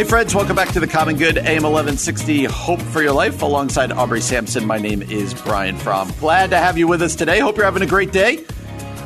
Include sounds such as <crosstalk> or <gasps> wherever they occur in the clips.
Hey, friends, welcome back to the Common Good AM 1160 Hope for Your Life alongside Aubrey Sampson. My name is Brian Fromm. Glad to have you with us today. Hope you're having a great day.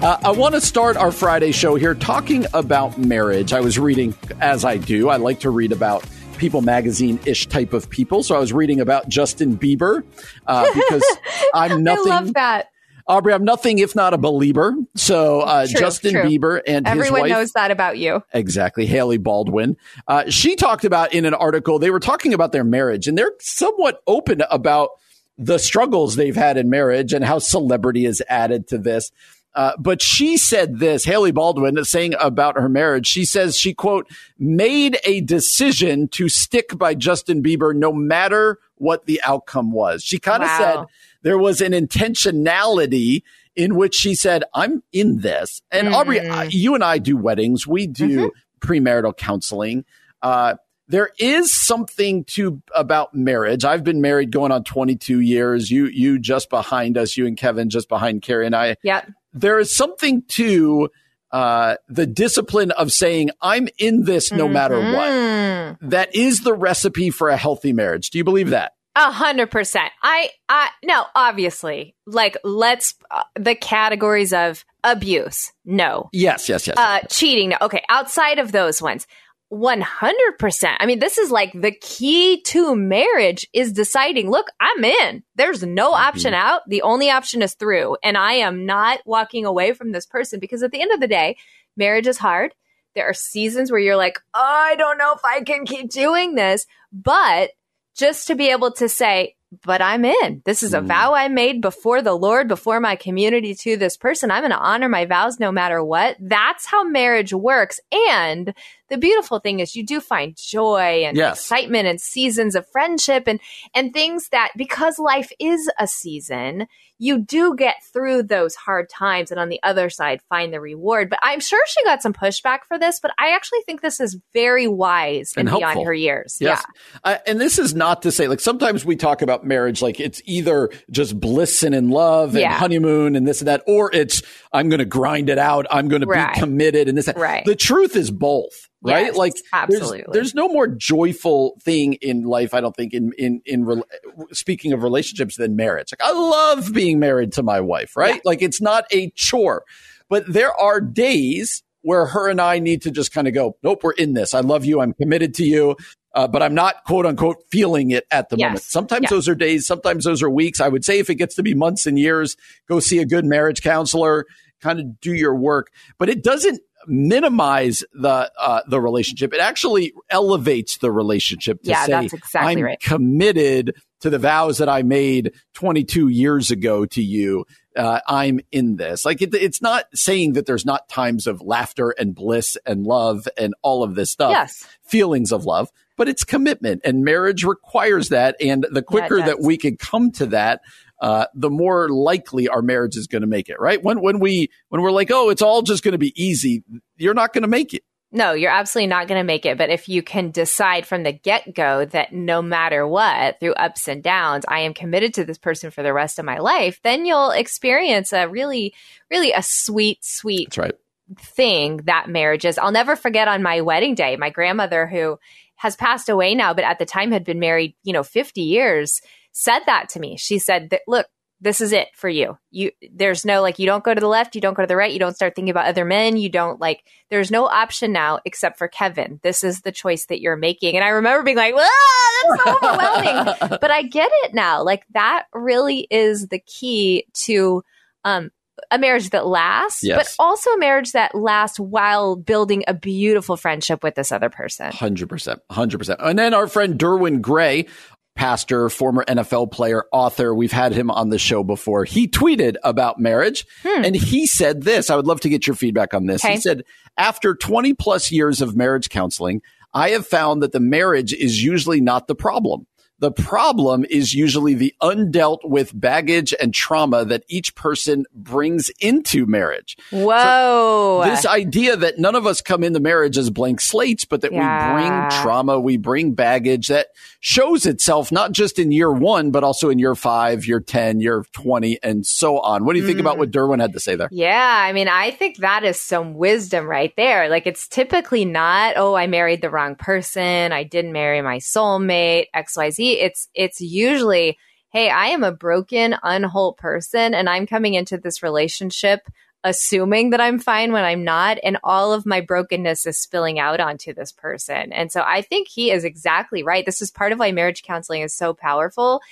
Uh, I want to start our Friday show here talking about marriage. I was reading, as I do, I like to read about People magazine ish type of people. So I was reading about Justin Bieber uh, because <laughs> I'm nothing. I love that. Aubrey, I'm nothing if not a believer. So uh, True, Justin true. Bieber and Everyone his wife, knows that about you. Exactly. Hailey Baldwin. Uh, she talked about in an article, they were talking about their marriage and they're somewhat open about the struggles they've had in marriage and how celebrity is added to this. Uh, but she said this, Hailey Baldwin saying about her marriage. She says she, quote, made a decision to stick by Justin Bieber no matter what the outcome was. She kind of Wow. said there was an intentionality in which she said, I'm in this. And Aubrey, Mm. I- you and I do weddings, we do premarital counseling. Uh, there is something to about marriage. I've been married going on 22 years. You, you just behind us, you and Kevin just behind Carrie and I. Yeah. There is something to uh, the discipline of saying, I'm in this no matter what. Mm. That is the recipe for a healthy marriage. Do you believe that? A hundred percent. I, I, no, obviously, like, let's, uh, the categories of abuse, no. Yes, yes, yes. Uh, cheating, no. Okay. Outside of those ones, 100%. I mean, this is like the key to marriage is deciding, look, I'm in. There's no option out. The only option is through. And I am not walking away from this person because at the end of the day, marriage is hard. There are seasons where you're like, I don't know if I can keep doing this. But just to be able to say, but I'm in. This is a Mm. vow I made before the Lord, before my community to this person. I'm going to honor my vows no matter what. That's how marriage works. And the beautiful thing is you do find joy and Yes. excitement and seasons of friendship and and things that because life is a season, you do get through those hard times and on the other side find the reward. But I'm sure she got some pushback for this, but I actually think this is very wise and, And beyond helpful. her years. Yes. Uh, and this is not to say, like, sometimes we talk about marriage like it's either just bliss and in love and Yeah. honeymoon and this and that, or it's, I'm going to grind it out. I'm going to Right. be committed and this. That. Right. The truth is both, right? Yes, like, there's- absolutely. There's, no more joyful thing in life, I don't think, in, in, in, rel speaking of relationships than marriage. Like, I love being married to my wife, right? Yeah. Like, it's not a chore, but there are days where her and I need to just kind of go, nope, we're in this. I love you. I'm committed to you. Uh, but I'm not quote unquote feeling it at the Yes. moment. Sometimes those are days, sometimes those are weeks. I would say if it gets to be months and years, go see a good marriage counselor, kind of do your work. But it doesn't minimize the uh, the relationship. It actually elevates the relationship to Yeah, say that's exactly I'm right. committed to the vows that I made 22 years ago to you. Uh, I'm in this. Like it, it's not saying that there's not times of laughter and bliss and love and all of this stuff Yes. feelings of love, but it's commitment and marriage requires that. And the quicker that we can come to that, uh, the more likely our marriage is going to make it, right? When, when we, when we're like, oh, it's all just going to be easy, you're not going to make it. No, you're absolutely not going to make it. But if you can decide from the get go that no matter what, through ups and downs, I am committed to this person for the rest of my life, then you'll experience a really, really a sweet, sweet That's right. thing that marriage is. I'll never forget on my wedding day, my grandmother, who has passed away now, but at the time had been married, you know, 50 years, said that to me. She said that, look, this is it for you. You there's no like you don't go to the left, you don't go to the right, you don't start thinking about other men, you don't like there's no option now except for Kevin. This is the choice that you're making. And I remember being like, "Ah, that's so overwhelming." <laughs> but I get it now. Like that really is the key to um a marriage that lasts, Yes. but also a marriage that lasts while building a beautiful friendship with this other person. Hundred percent, hundred percent. And then our friend Derwin Gray pastor, former NFL player, author. We've had him on the show before. He tweeted about marriage hmm. and he said this. I would love to get your feedback on this. Okay. He said, after 20 plus years of marriage counseling, I have found that the marriage is usually not the problem. The problem is usually the undealt with baggage and trauma that each person brings into marriage. Whoa. So this idea that none of us come into marriage as blank slates, but that yeah. we bring trauma, we bring baggage that shows itself not just in year one, but also in year five, year 10, year 20, and so on. What do you think mm. about what Derwin had to say there? Yeah. I mean, I think that is some wisdom right there. Like it's typically not, oh, I married the wrong person. I didn't marry my soulmate, XYZ it's it's usually, hey, I am a broken, unwhole person and I'm coming into this relationship assuming that I'm fine when I'm not. And all of my brokenness is spilling out onto this person. And so I think he is exactly right. This is part of why marriage counseling is so powerful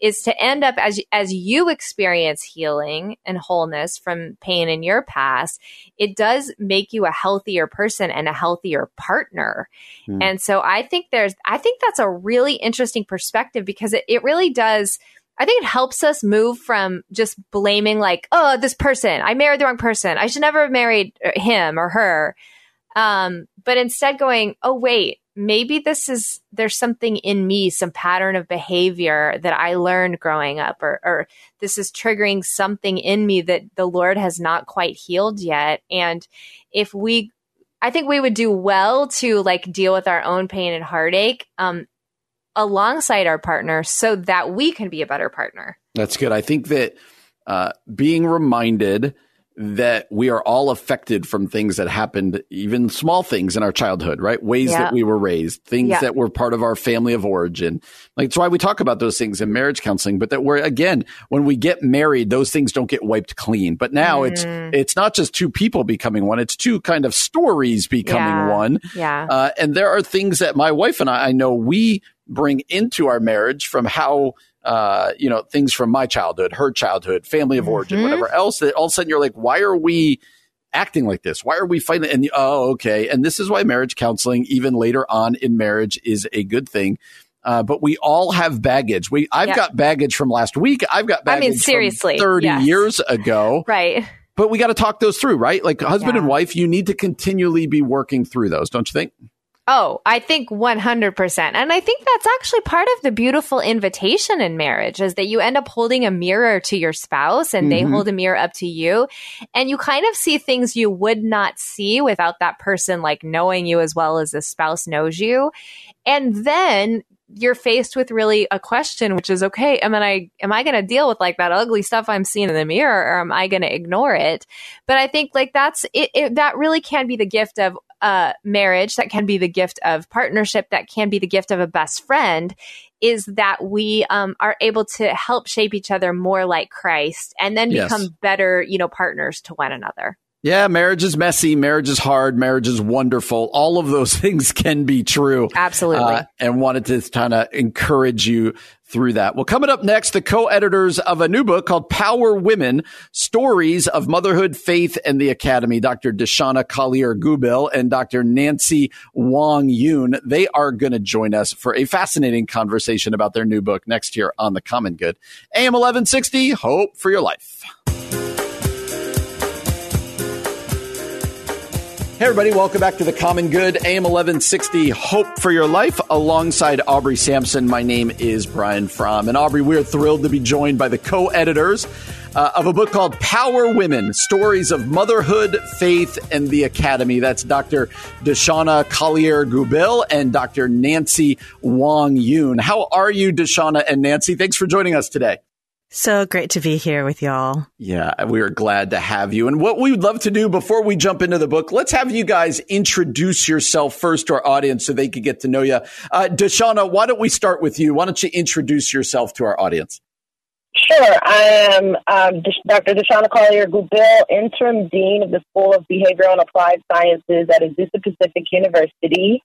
is to end up as, as you experience healing and wholeness from pain in your past, it does make you a healthier person and a healthier partner. Mm. And so I think there's, I think that's a really interesting perspective because it, it really does I think it helps us move from just blaming, like, oh, this person, I married the wrong person. I should never have married uh, him or her. Um, but instead going, oh, wait, maybe this is, there's something in me, some pattern of behavior that I learned growing up, or, or this is triggering something in me that the Lord has not quite healed yet. And if we, I think we would do well to like deal with our own pain and heartache. Um, alongside our partner so that we can be a better partner. That's good. I think that uh, being reminded that we are all affected from things that happened, even small things in our childhood, right? Ways yeah. that we were raised, things yeah. that were part of our family of origin. Like, it's why we talk about those things in marriage counseling, but that we're, again, when we get married, those things don't get wiped clean. But now mm. it's, it's not just two people becoming one. It's two kind of stories becoming yeah. one. Yeah. Uh, and there are things that my wife and I, I know we bring into our marriage from how uh, you know things from my childhood, her childhood, family of origin, mm-hmm. whatever else. That all of a sudden you're like, why are we acting like this? Why are we fighting? And oh, okay. And this is why marriage counseling, even later on in marriage, is a good thing. Uh, but we all have baggage. We I've yep. got baggage from last week. I've got baggage. I mean, seriously, thirty yes. years ago, <laughs> right? But we got to talk those through, right? Like husband yeah. and wife, you need to continually be working through those, don't you think? Oh, I think 100%. And I think that's actually part of the beautiful invitation in marriage is that you end up holding a mirror to your spouse and mm-hmm. they hold a mirror up to you. And you kind of see things you would not see without that person like knowing you as well as the spouse knows you. And then you're faced with really a question, which is, okay, am I, am I going to deal with like that ugly stuff I'm seeing in the mirror or am I going to ignore it? But I think like that's, it, it, that really can be the gift of, uh, marriage, that can be the gift of partnership, that can be the gift of a best friend, is that we um, are able to help shape each other more like Christ and then become better, you know, partners to one another. Yeah, marriage is messy. Marriage is hard. Marriage is wonderful. All of those <laughs> things can be true. Absolutely. Uh, and wanted to kind of encourage you through that. Well, coming up next, the co-editors of a new book called Power Women, Stories of Motherhood, Faith, and the Academy, Dr. Deshonna Collier-Goubil and Dr. Nancy Wang Yuen. They are going to join us for a fascinating conversation about their new book next year on The Common Good. AM 1160, Hope for Your Life. Hey, everybody, welcome back to the Common Good, AM 1160, Hope for Your Life, alongside Aubrey Sampson. My name is Brian Fromm. And Aubrey, we're thrilled to be joined by the co editors uh, of a book called Power Women Stories of Motherhood, Faith, and the Academy. That's Dr. Deshonna Collier-Goubil and Dr. Nancy Wang Yuen. How are you, Deshonna and Nancy? Thanks for joining us today. So great to be here with y'all. Yeah, we are glad to have you. And what we would love to do before we jump into the book, let's have you guys introduce yourself first to our audience so they could get to know you. Uh, Deshonna, why don't we start with you? Why don't you introduce yourself to our audience? Sure. I am um, Dr. Deshonna Collier-Goubil, Interim Dean of the School of Behavioral and Applied Sciences at Azusa Pacific University.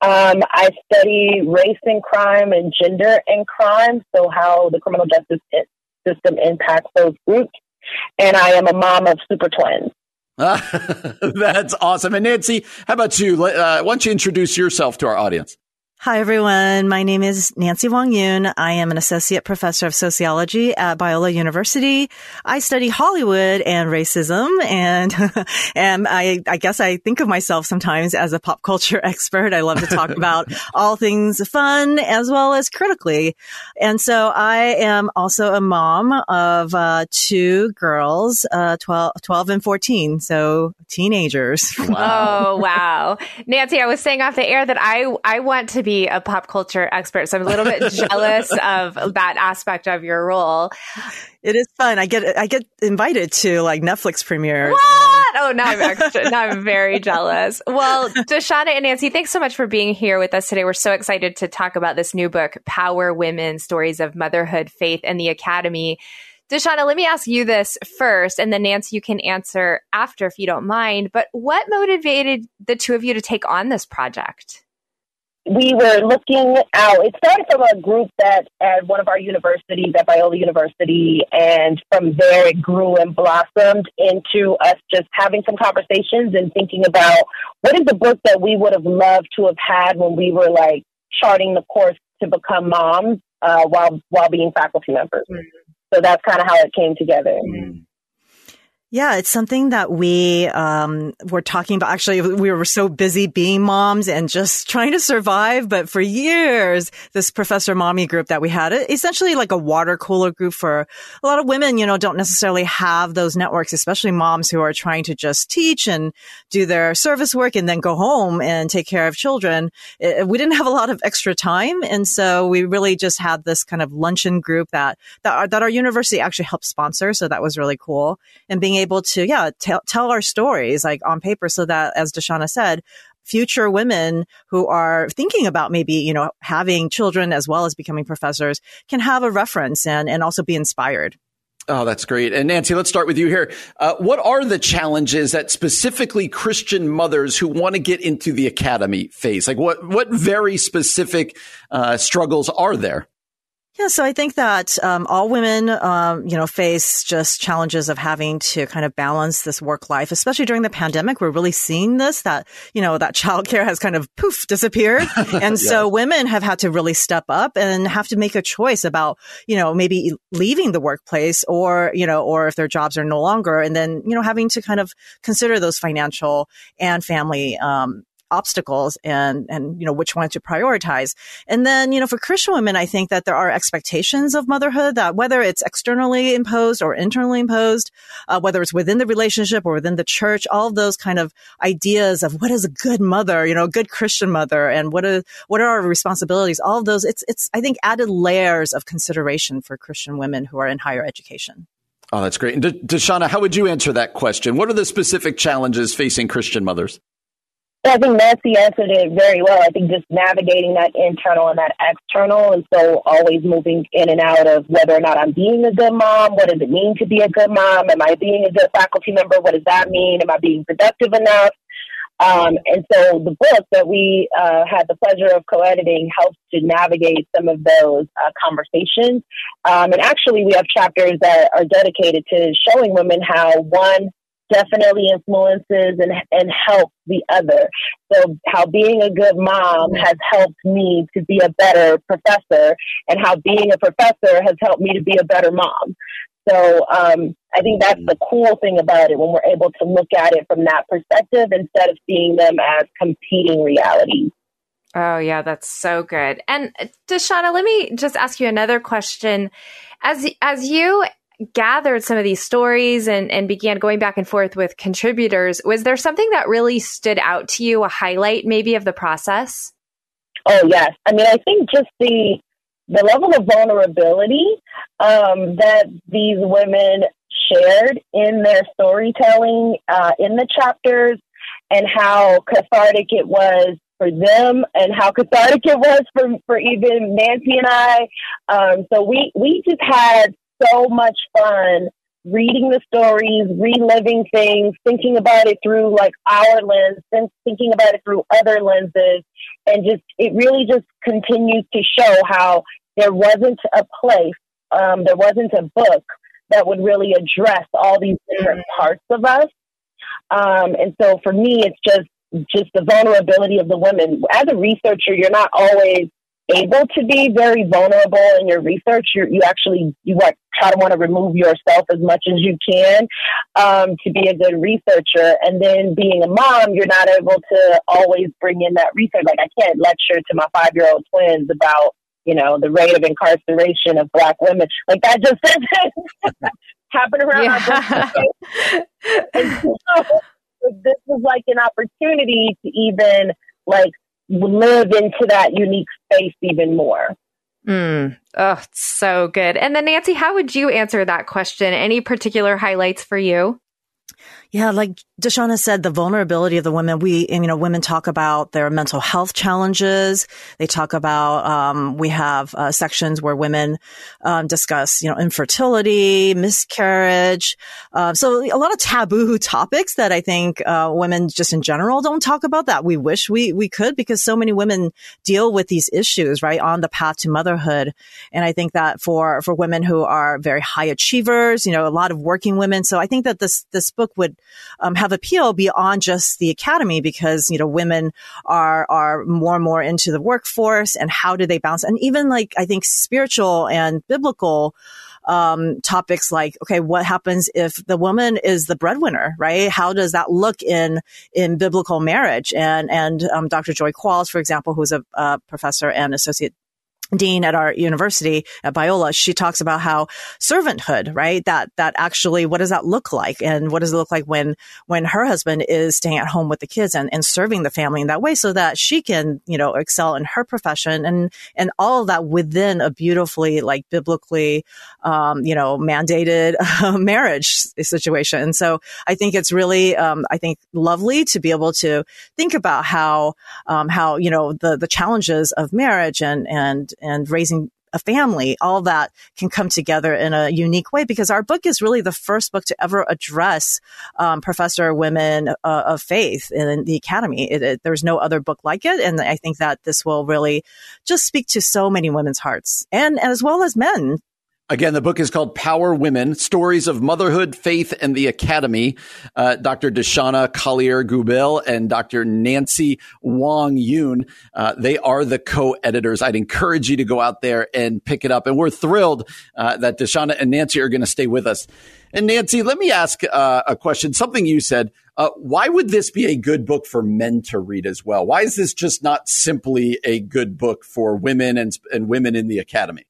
Um, I study race and crime and gender and crime, so how the criminal justice system impacts those groups. And I am a mom of super twins. <laughs> That's awesome. And Nancy, how about you? Uh, why don't you introduce yourself to our audience? Hi, everyone. My name is Nancy Wang Yuen. I am an associate professor of sociology at Biola University. I study Hollywood and racism, and <laughs> and I, I guess I think of myself sometimes as a pop culture <laughs> expert. I love to talk <laughs> about all things fun as well as critically. And so I am also a mom of uh, two girls, uh, 12, 12 and 14, so teenagers. Wow. Oh, wow. Nancy, I was saying off the air that I, I want to be be a pop culture expert. So I'm a little bit <laughs> jealous of that aspect of your role. It is fun. I get I get invited to like Netflix premieres. What? Oh, now I'm extra, now I'm very jealous. Well, Deshonna and Nancy, thanks so much for being here with us today. We're so excited to talk about this new book, Power Women: Stories of Motherhood, Faith, and the Academy. Deshonna, let me ask you this first, and then Nancy, you can answer after if you don't mind. But what motivated the two of you to take on this project? We were looking out. It started from a group that at one of our universities, at Biola University, and from there it grew and blossomed into us just having some conversations and thinking about what is the book that we would have loved to have had when we were like charting the course to become moms uh, while while being faculty members. Mm-hmm. So that's kind of how it came together. Mm-hmm. Yeah, it's something that we um, were talking about. Actually, we were so busy being moms and just trying to survive. But for years, this Professor Mommy group that we had, essentially like a water cooler group for a lot of women, you know, don't necessarily have those networks, especially moms who are trying to just teach and do their service work and then go home and take care of children. We didn't have a lot of extra time. And so we really just had this kind of luncheon group that, that, our, that our university actually helped sponsor. So that was really cool. And being able to, yeah, tell, tell our stories like on paper so that, as Deshonna said, future women who are thinking about maybe, you know, having children as well as becoming professors can have a reference and, and also be inspired. Oh, that's great. And Nancy, let's start with you here. Uh, what are the challenges that specifically Christian mothers who want to get into the academy face? Like what, what very specific uh, struggles are there? Yeah, so I think that um, all women, um, you know, face just challenges of having to kind of balance this work life, especially during the pandemic. We're really seeing this that you know that <laughs> childcare has kind of poof disappeared, <laughs> and yes. so women have had to really step up and have to make a choice about you know maybe leaving the workplace or you know or if their jobs are no longer, and then you know having to kind of consider those financial and family um, obstacles and, and, you know, which one to prioritize. And then, you know, for Christian women, I think that there are expectations of motherhood that whether it's externally imposed or internally imposed, uh, whether it's within the relationship or within the church, all of those kind of ideas of what is a good mother, you know, a good Christian mother and what are, what are our responsibilities, all of those, it's, it's, I think added layers of consideration for Christian women who are in higher education. Oh, that's great. And Deshonna, how would you answer that question? What are the specific challenges facing Christian mothers? I think Nancy answered it very well. I think just navigating that internal and that external, and so always moving in and out of whether or not I'm being a good mom. What does it mean to be a good mom? Am I being a good faculty member? What does that mean? Am I being productive enough? Um, and so the book that we uh, had the pleasure of co-editing helps to navigate some of those uh, conversations. Um, and actually, we have chapters that are dedicated to showing women how one definitely influences and, and helps the other. So how being a good mom has helped me to be a better professor and how being a professor has helped me to be a better mom. So um, I think that's the cool thing about it when we're able to look at it from that perspective instead of seeing them as competing realities. Oh yeah, that's so good. And uh, Deshonna, let me just ask you another question. As as you gathered some of these stories and, and began going back and forth with contributors, was there something that really stood out to you, a highlight maybe of the process? Oh yes. I mean, I think just the the level of vulnerability um, that these women shared in their storytelling uh, in the chapters, and how cathartic it was for them, and how cathartic it was for for even Nancy and I. Um, so we we just had so much fun reading the stories, reliving things, thinking about it through like our lens, then thinking about it through other lenses. And just, it really just continues to show how there wasn't a place, um, there wasn't a book that would really address all these different mm-hmm. parts of us. Um, and so for me, it's just, just the vulnerability of the women. As a researcher, you're not always able to be very vulnerable in your research. you you actually you like try to want to remove yourself as much as you can um, to be a good researcher. And then being a mom, you're not able to always bring in that research. Like I can't lecture to my five year old twins about you know the rate of incarceration of black women. Like that just <laughs> doesn't happen around yeah. our <laughs> so, this was like an opportunity to even like live into that unique space even more. Mm. Oh, so good. And then, Nancy, how would you answer that question? Any particular highlights for you? Yeah, like Deshonna said, the vulnerability of the women. We, you know, women talk about their mental health challenges. They talk about, um, we have uh, sections where women um, discuss, you know, infertility, miscarriage. Uh, so a lot of taboo topics that I think uh, women just in general don't talk about that we wish we we could because so many women deal with these issues right on the path to motherhood. And I think that for for women who are very high achievers, you know, a lot of working women. So I think that this this book would um, have appeal beyond just the academy because you know women are are more and more into the workforce and how do they balance and even like I think spiritual and biblical um, topics like, okay, what happens if the woman is the breadwinner, right? How does that look in in biblical marriage? And and um, Dr. Joy Qualls, for example, who's a, a professor and associate dean at our university at Biola, she talks about how servanthood, right? That, that actually, what does that look like? And what does it look like when, when her husband is staying at home with the kids and, and serving the family in that way so that she can, you know, excel in her profession and, and all that within a beautifully, like biblically, um, you know, mandated uh, <laughs> marriage situation. And so I think it's really, um, I think lovely to be able to think about how, um, how, you know, the, the challenges of marriage and, and, and raising a family, all that can come together in a unique way because our book is really the first book to ever address um, professor women uh, of faith in the academy. It, it, there's no other book like it, and I think that this will really just speak to so many women's hearts and as well as men Again, the book is called Power Women Stories of Motherhood, Faith, and the Academy. Uh, Dr. Deshonna Collier-Goubil and Dr. Nancy Wang Yuen, uh, they are the co editors. I'd encourage you to go out there and pick it up. And we're thrilled uh, that Deshonna and Nancy are going to stay with us. And Nancy, let me ask uh, a question. Something you said. Uh, why would this be a good book for men to read as well? Why is this just not simply a good book for women and, and women in the academy?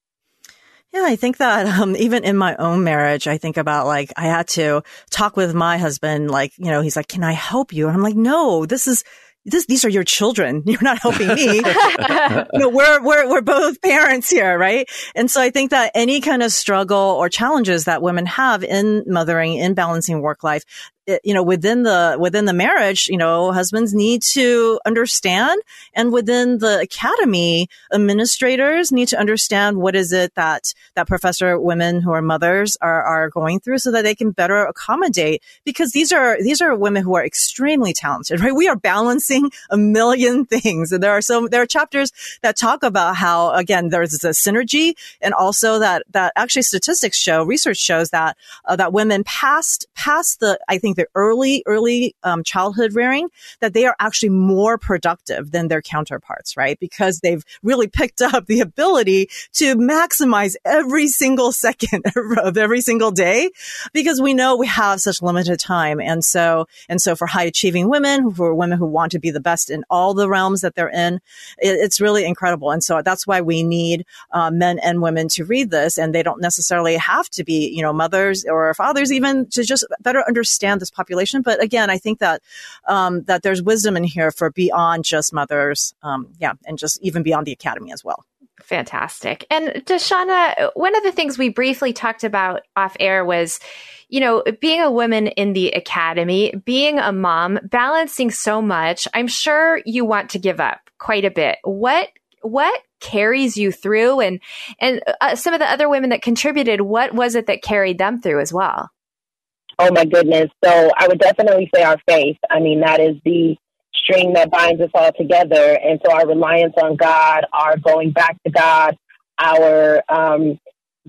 Yeah, I think that um, even in my own marriage, I think about like I had to talk with my husband. Like, you know, he's like, "Can I help you?" And I'm like, "No, this is this, these are your children. <laughs> You're not helping me. <laughs> you know, we're, we're, we're both parents here, right? And so I think that any kind of struggle or challenges that women have in mothering, in balancing work life, you know, within the, within the marriage, you know, husbands need to understand. And within the academy, administrators need to understand what is it that, that professor women who are mothers are, are going through so that they can better accommodate because these are, these are women who are extremely talented, right? We are balancing a million things. And there are so, there are chapters that talk about how, again, there's a synergy and also that, that actually statistics show, research shows that, uh, that women past, past the, I think, think the early, early um, childhood rearing, that they are actually more productive than their counterparts, right? Because they've really picked up the ability to maximize every single <laughs> second of every single day because we know we have such limited time. And so, and so for high achieving women, for women who want to be the best in all the realms that they're in, it, it's really incredible. And so that's why we need uh, men and women to read this. And they don't necessarily have to be, you know, mothers or fathers even to just better understand this population. But again, I think that um, that there's wisdom in here for beyond just mothers, um, yeah, and just even beyond the academy as well. Fantastic. And Deshonna, one of the things we briefly talked about off air was, you know, being a woman in the academy, being a mom, balancing so much. I'm sure you want to give up quite a bit. What what carries you through and and uh, some of the other women that contributed what was it that carried them through as well Oh my goodness. So I would definitely say our faith. I mean, that is the string that binds us all together. And so our reliance on God, our going back to God, our um,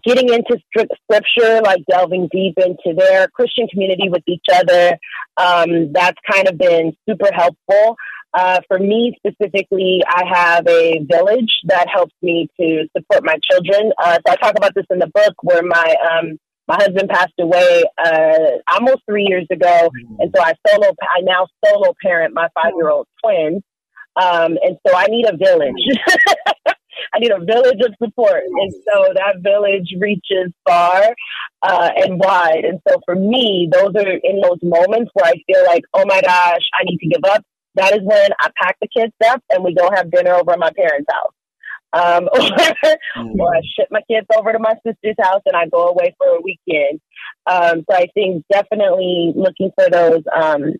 getting into scripture, like delving deep into their Christian community with each other, um, that's kind of been super helpful. Uh, for me specifically, I have a village that helps me to support my children. Uh, so I talk about this in the book where my um, my husband passed away uh, almost three years ago, and so I solo I now solo parent my five year old twins, um, and so I need a village. <laughs> I need a village of support. And so that village reaches far uh, and wide. And so for me, those are in those moments where I feel like, oh my gosh, I need to give up. That is when I pack the kids up and we go have dinner over at my parents' house. Um, <laughs> or, or I ship my kids over to my sister's house and I go away for a weekend. Um, so I think definitely looking for those um,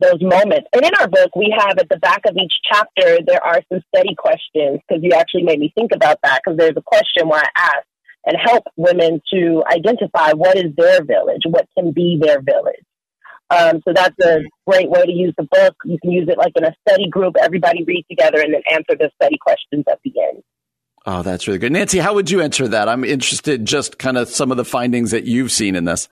those moments. And in our book, we have at the back of each chapter, there are some study questions because you actually made me think about that because there's a question where I ask and help women to identify what is their village, what can be their village. Um, so that's a great way to use the book. You can use it like in a study group. Everybody read together and then answer the study questions at the end. Oh, that's really good. Nancy, how would you answer that? I'm interested just kind of some of the findings that you've seen in this.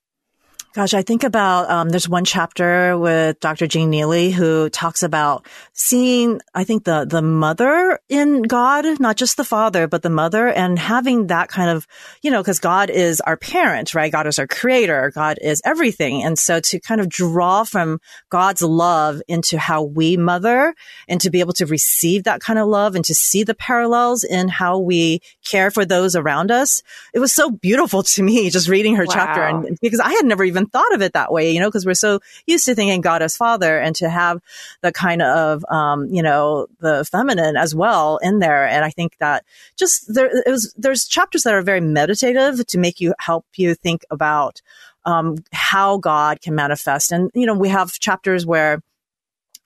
Gosh, I think about um, there's one chapter with Dr. Jean Neely who talks about seeing, I think the the mother in God, not just the father, but the mother, and having that kind of, you know, because God is our parent, right? God is our creator, God is everything, and so to kind of draw from God's love into how we mother, and to be able to receive that kind of love, and to see the parallels in how we care for those around us, it was so beautiful to me just reading her wow. chapter, and because I had never even thought of it that way, you know, because we're so used to thinking God as father and to have the kind of, um, you know, the feminine as well in there. And I think that just there is, there's chapters that are very meditative to make you help you think about, um, how God can manifest. And, you know, we have chapters where,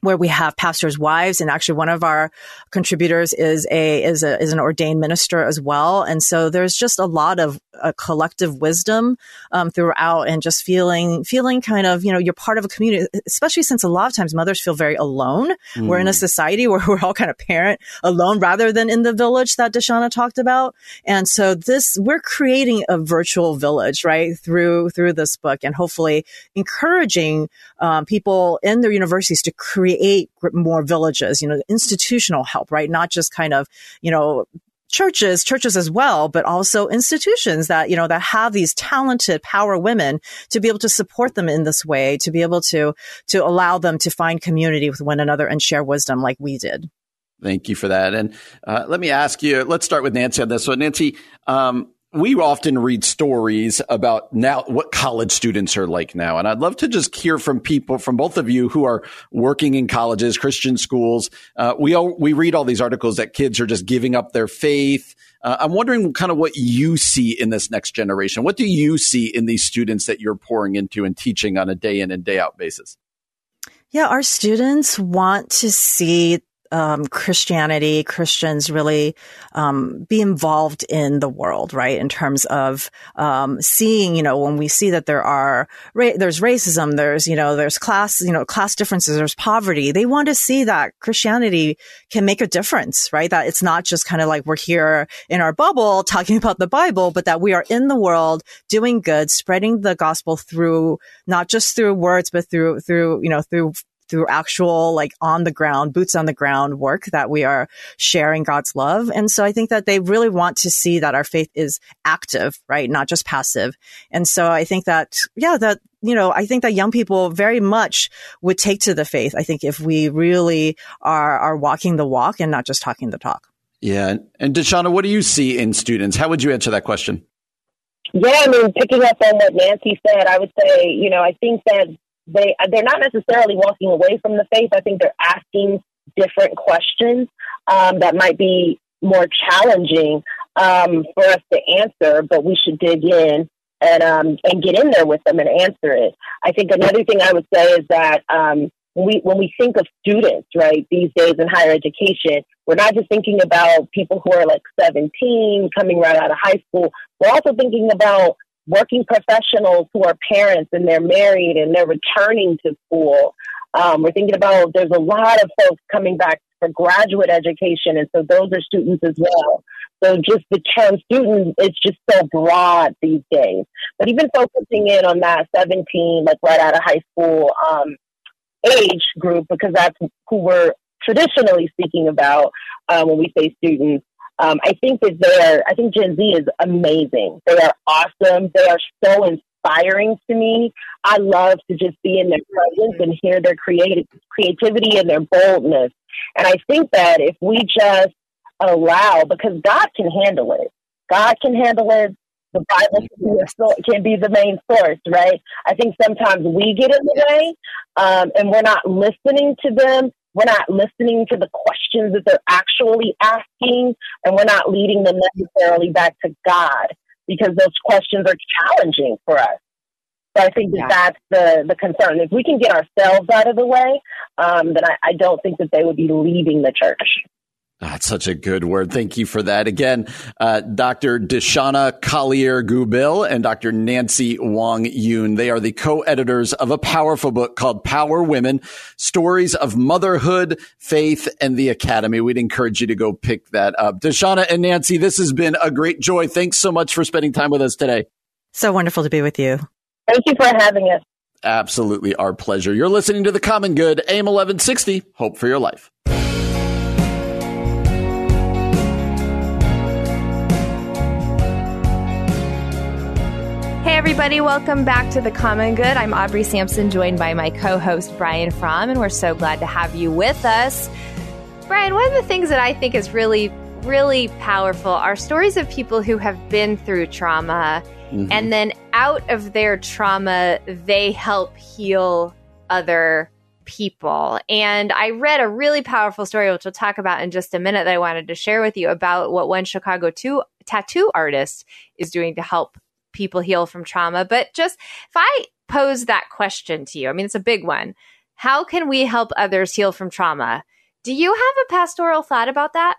where we have pastors' wives, and actually one of our contributors is a is a is an ordained minister as well. And so there's just a lot of a collective wisdom um, throughout, and just feeling feeling kind of you know you're part of a community, especially since a lot of times mothers feel very alone. Mm. We're in a mm. society where <laughs> we're all kind of parent alone rather than in the village that Deshonna talked about. And so this we're creating a virtual village right through through this book, and hopefully encouraging um, people in their universities to create more villages. You know, institutional help, right? Not just kind of you know churches, churches as well, but also institutions that, you know, that have these talented power women to be able to support them in this way, to be able to, to allow them to find community with one another and share wisdom like we did. Thank you for that. And uh, let me ask you, let's start with Nancy on this. So, Nancy, um, we often read stories about now what college students are like now. And I'd love to just hear from people, from both of you who are working in colleges, Christian schools. Uh, we all, we read all these articles that kids are just giving up their faith. Uh, I'm wondering kind of what you see in this next generation. What do you see in these students that you're pouring into and teaching on a day in and day out basis? Yeah, our students want to see um, Christianity, Christians really um, be involved in the world, right? In terms of um, seeing, you know, when we see that there are ra- there's racism, there's you know, there's class, you know, class differences, there's poverty. They want to see that Christianity can make a difference, right? That it's not just kind of like we're here in our bubble <laughs> talking about the Bible, but that we are in the world doing good, spreading the gospel through not just through words, but through through you know through through actual like on the ground, boots on the ground work that we are sharing God's love. And so I think that they really want to see that our faith is active, right? Not just passive. And so I think that, yeah, that, you know, I think that young people very much would take to the faith. I think if we really are, are walking the walk and not just talking the talk. Yeah. And Deshonna, what do you see in students? How would you answer that question? Yeah, I mean, picking up on what Nancy said, I would say, you know, I think that they they're not necessarily walking away from the faith. I think they're asking different questions um, that might be more challenging um, for us to answer, but we should dig in and um, and get in there with them and answer it. I think another thing I would say is that um, we when we think of students, right, these days in higher education, we're not just thinking about people who are like 17 coming right out of high school. We're also thinking about working professionals who are parents and they're married and they're returning to school. Um, we're thinking about there's a lot of folks coming back for graduate education, and so those are students as well. So just the term student, it's just so broad these days. But even focusing in on that 17, like right out of high school um, age group, because that's who we're traditionally speaking about uh, when we say students. Um, I think that they're, I think Gen Z is amazing. They are awesome. They are so inspiring to me. I love to just be in their presence and hear their creative creativity and their boldness. And I think that if we just allow, because God can handle it, God can handle it. The Bible can be the main source, right? I think sometimes we get in the way um, and we're not listening to them we're not listening to the questions that they're actually asking, and we're not leading them necessarily back to God because those questions are challenging for us. So I think that yeah. that's the, the concern. If we can get ourselves out of the way, um, then I, I don't think that they would be leaving the church. That's such a good word. Thank you for that. Again, uh, Dr. Deshauna Collier Gubil and Dr. Nancy Wang Yuen. They are the co-editors of a powerful book called Power Women, Stories of Motherhood, Faith, and the Academy. We'd encourage you to go pick that up. Deshonna and Nancy, this has been a great joy. Thanks so much for spending time with us today. So wonderful to be with you. Thank you for having us. Absolutely our pleasure. You're listening to The Common Good, AM 1160. Hope for your life. Everybody, welcome back to The Common Good. I'm Aubrey Sampson, joined by my co host, Brian Fromm, and we're so glad to have you with us. Brian, one of the things that I think is really, really powerful are stories of people who have been through trauma, mm-hmm. and then out of their trauma, they help heal other people. And I read a really powerful story, which we'll talk about in just a minute, that I wanted to share with you about what one Chicago two, tattoo artist is doing to help people heal from trauma. But just if I pose that question to you, I mean, it's a big one. How can we help others heal from trauma? Do you have a pastoral thought about that?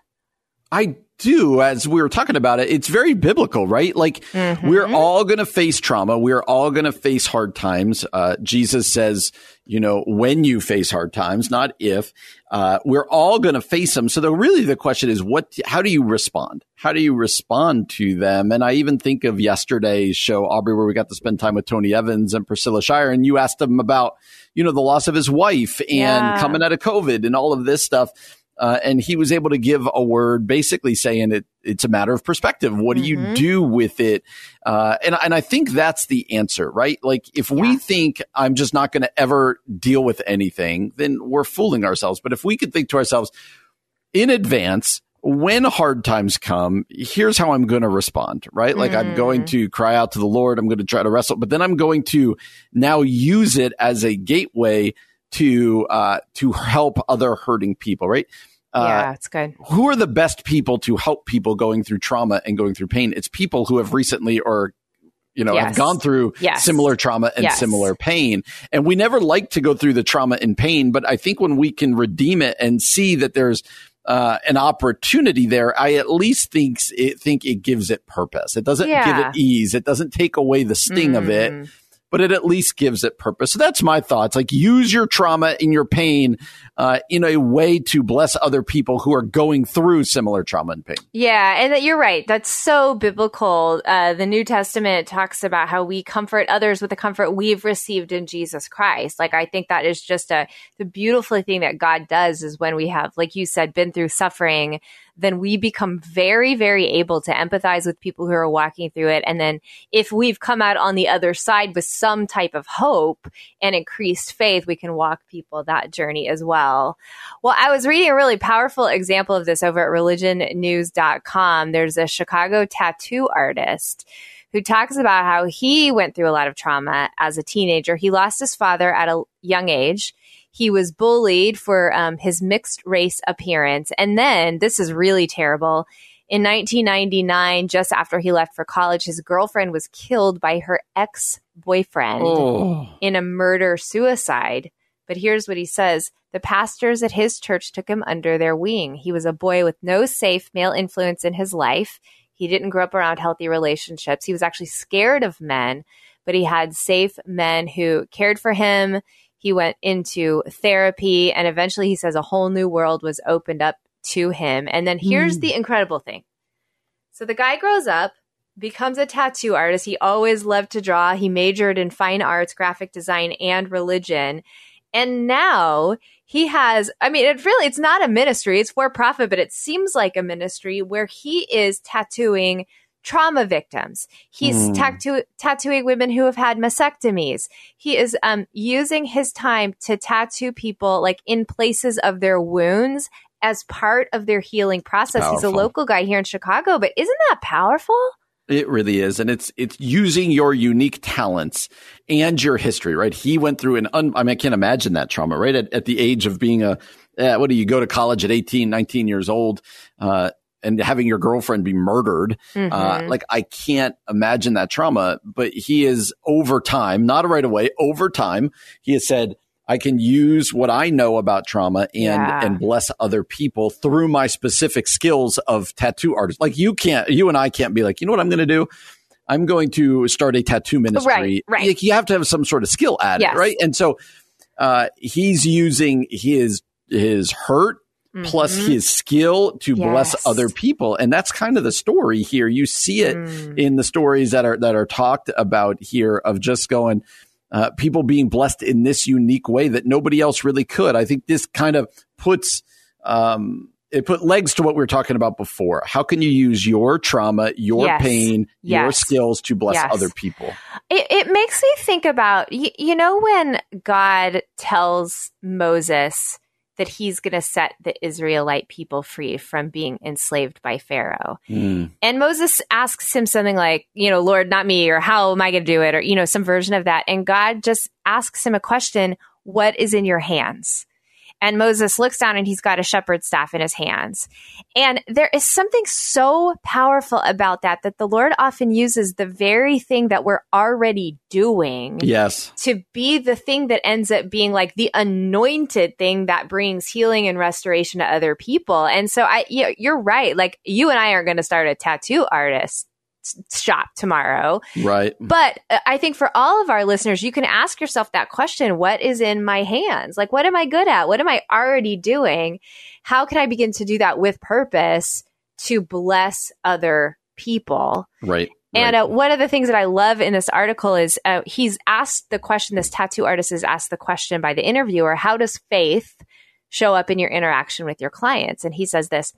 I do, as we were talking about it, it's very biblical, right? Like mm-hmm. we're all going to face trauma. We're all going to face hard times. Uh, Jesus says, you know, when you face hard times, not if. Uh, we're all going to face them. So the, really the question is, what? How do you respond? How do you respond to them? And I even think of yesterday's show, Aubrey, where we got to spend time with Tony Evans and Priscilla Shirer, and you asked them about, you know, the loss of his wife and yeah. coming out of COVID and all of this stuff uh, and he was able to give a word basically saying it, it's a matter of perspective. What do mm-hmm. you do with it? Uh, and, and I think that's the answer, right? Like if yeah. we think I'm just not going to ever deal with anything, then we're fooling ourselves. But if we could think to ourselves in advance, when hard times come, here's how I'm going to respond, right? Like mm. I'm going mm. to cry out to the Lord. I'm going to try to wrestle, but then I'm going to now use it as a gateway to uh, to help other hurting people, right? Uh, yeah, it's good. Who are the best people to help people going through trauma and going through pain? It's people who have recently or you know yes. have gone through yes. similar trauma and yes. similar pain. And we never like to go through the trauma and pain, but I think when we can redeem it and see that there's uh, an opportunity there, I at least thinks it, think it gives it purpose. It doesn't yeah. give it ease. It doesn't take away the sting mm. of it mm but it at least gives it purpose. So that's my thoughts. Like use your trauma and your pain uh, in a way to bless other people who are going through similar trauma and pain. Yeah, and that you're right. That's so biblical. Uh, the New Testament talks about how we comfort others with the comfort we've received in Jesus Christ. Like I think that is just a the beautiful thing that God does is when we have, like you said, been through suffering then we become very, very able to empathize with people who are walking through it. And then if we've come out on the other side with some type of hope and increased faith, we can walk people that journey as well. Well, I was reading a really powerful example of this over at religionnews.com. There's a Chicago tattoo artist who talks about how he went through a lot of trauma as a teenager. He lost his father at a young age. He was bullied for um, his mixed race appearance. And then, this is really terrible. In 1999, just after he left for college, his girlfriend was killed by her ex boyfriend oh. in a murder suicide. But here's what he says The pastors at his church took him under their wing. He was a boy with no safe male influence in his life. He didn't grow up around healthy relationships. He was actually scared of men, but he had safe men who cared for him. He went into therapy and eventually he says a whole new world was opened up to him. And then here's mm. the incredible thing. So the guy grows up, becomes a tattoo artist. He always loved to draw. He majored in fine arts, graphic design, and religion. And now he has, I mean, it really, it's not a ministry, it's for profit, but it seems like a ministry where he is tattooing trauma victims. He's mm. tattoo- tattooing women who have had mastectomies. He is um, using his time to tattoo people like in places of their wounds as part of their healing process. Powerful. He's a local guy here in Chicago, but isn't that powerful? It really is. And it's, it's using your unique talents and your history, right? He went through an, un, I mean, I can't imagine that trauma, right? At, at the age of being a, uh, what do you go to college at 18, 19 years old, uh, and having your girlfriend be murdered. Uh, mm-hmm. Uh, like I can't imagine that trauma, but he is over time, not right away, over time, he has said, I can use what I know about trauma and yeah. and bless other people through my specific skills of tattoo artist. Like you can't, you and I can't be like, you know what I'm going to do? I'm going to start a tattoo ministry. Right, right. Like you have to have some sort of skill at yes. it, right? And so uh, he's using his his hurt Mm-hmm. plus his skill to yes. bless other people and that's kind of the story here you see it mm. in the stories that are that are talked about here of just going uh, people being blessed in this unique way that nobody else really could. I think this kind of puts um, it put legs to what we were talking about before. How can you use your trauma, your yes. pain, yes. your skills to bless yes. other people? It, it, makes me think about you, you know when God tells Moses that he's going to set the Israelite people free from being enslaved by Pharaoh. Mm. And Moses asks him something like, you know, Lord, not me, or how am I going to do it? Or, you know, some version of that. And God just asks him a question What is in your hands? And Moses looks down and he's got a shepherd's staff in his hands. And there is something so powerful about that, that the Lord often uses the very thing that we're already doing. Yes. To be the thing that ends up being like the anointed thing that brings healing and restoration to other people. And so I, you're right. Like you and I are going to start a tattoo artist shop tomorrow. Right. But uh, I think for all of our listeners, you can ask yourself that question What is in my hands? Like, what am I good at? What am I already doing? How can I begin to do that with purpose to bless other people? Right. And uh, one of the things that I love in this article is uh, he's asked the question, this tattoo artist is asked the question by the interviewer, how does faith show up in your interaction with your clients? And he says this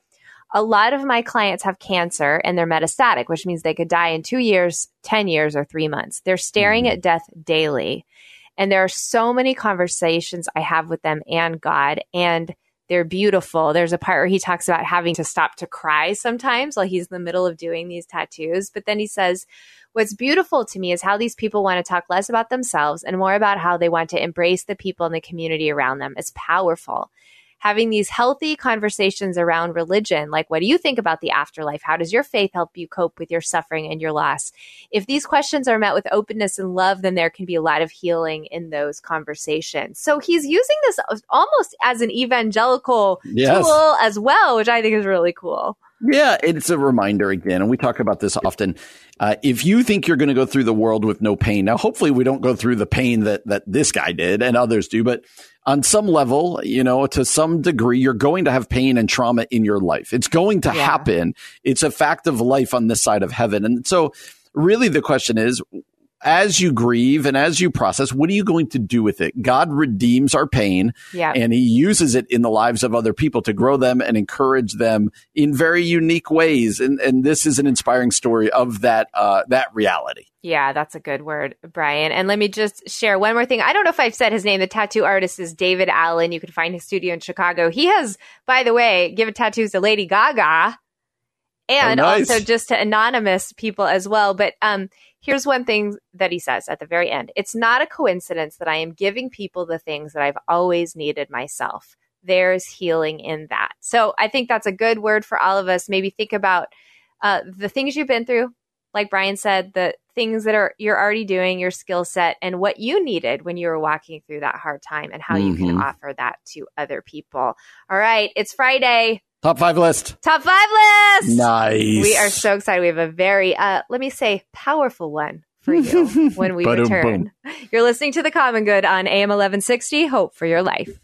a lot of my clients have cancer and they're metastatic, which means they could die in two years, 10 years, or three months. They're staring mm-hmm. at death daily. And there are so many conversations I have with them and God, and they're beautiful. There's a part where he talks about having to stop to cry sometimes while he's in the middle of doing these tattoos. But then he says, What's beautiful to me is how these people want to talk less about themselves and more about how they want to embrace the people in the community around them. It's powerful having these healthy conversations around religion, like what do you think about the afterlife? How does your faith help you cope with your suffering and your loss? If these questions are met with openness and love, then there can be a lot of healing in those conversations. So he's using this almost as an evangelical yes. tool as well, which I think is really cool. Yeah, it's a reminder again, and we talk about this often. Uh, if you think you're going to go through the world with no pain, now hopefully we don't go through the pain that that this guy did and others do, but on some level, you know, to some degree, you're going to have pain and trauma in your life. It's going to yeah. happen. It's a fact of life on this side of heaven, and so really the question is as you grieve and as you process, what are you going to do with it? God redeems our pain yeah. and he uses it in the lives of other people to grow them and encourage them in very unique ways. And, and this is an inspiring story of that, uh, that reality. Yeah, that's a good word, Brian. And let me just share one more thing. I don't know if I've said his name. The tattoo artist is David Allen. You can find his studio in Chicago. He has, by the way, given tattoos to Lady Gaga and oh, nice. also just to anonymous people as well. But um, Here's one thing that he says at the very end It's not a coincidence that I am giving people the things that I've always needed myself. There's healing in that. So I think that's a good word for all of us. Maybe think about uh, the things you've been through, like Brian said, the things that are you're already doing, your skill set, and what you needed when you were walking through that hard time, and how mm-hmm. you can mm-hmm. offer that to other people. All right, it's Friday. Top five list. Top five list. Nice. We are so excited. We have a very, uh, let me say, powerful one for you <laughs> when we return. You're listening to The Common Good on AM 1160. Hope for your life.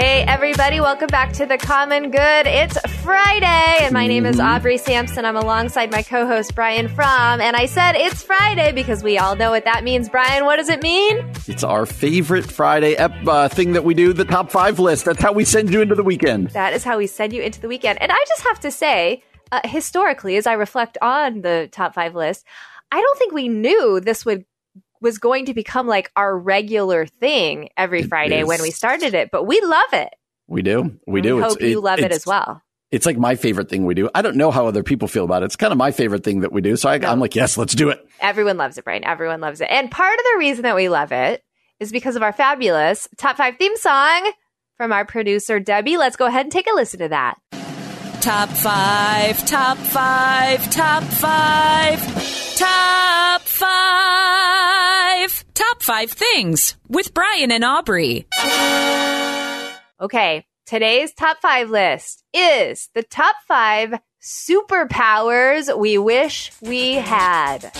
Hey, everybody, welcome back to The Common Good. It's Friday, and my name is Mm-hmm. Aubrey Sampson. I'm alongside my co host, Brian Fromm. And I said it's Friday because we all know what that means. Brian, what does it mean? It's our favorite Friday ep- uh, thing that we do, the top five list. That's how we send you into the weekend. That is how we send you into the weekend. And I just have to say, uh, historically, as I reflect on the top five list, I don't think we knew this would was going to become like our regular thing every It Friday is. when we started it. But we love it. We do. We do. We It's- hope you love it as well. It's like my favorite thing we do. I don't know how other people feel about it. It's kind of my favorite thing that we do. So I, I'm like, yes, let's do it. Everyone loves it, Brian. Everyone loves it. And part of the reason that we love it is because of our fabulous top five theme song from our producer, Debbie. Let's go ahead and take a listen to that. Top five, top five, top five, top five, top five things with Brian and Aubrey. Okay, today's top five list is the top five superpowers we wish we had.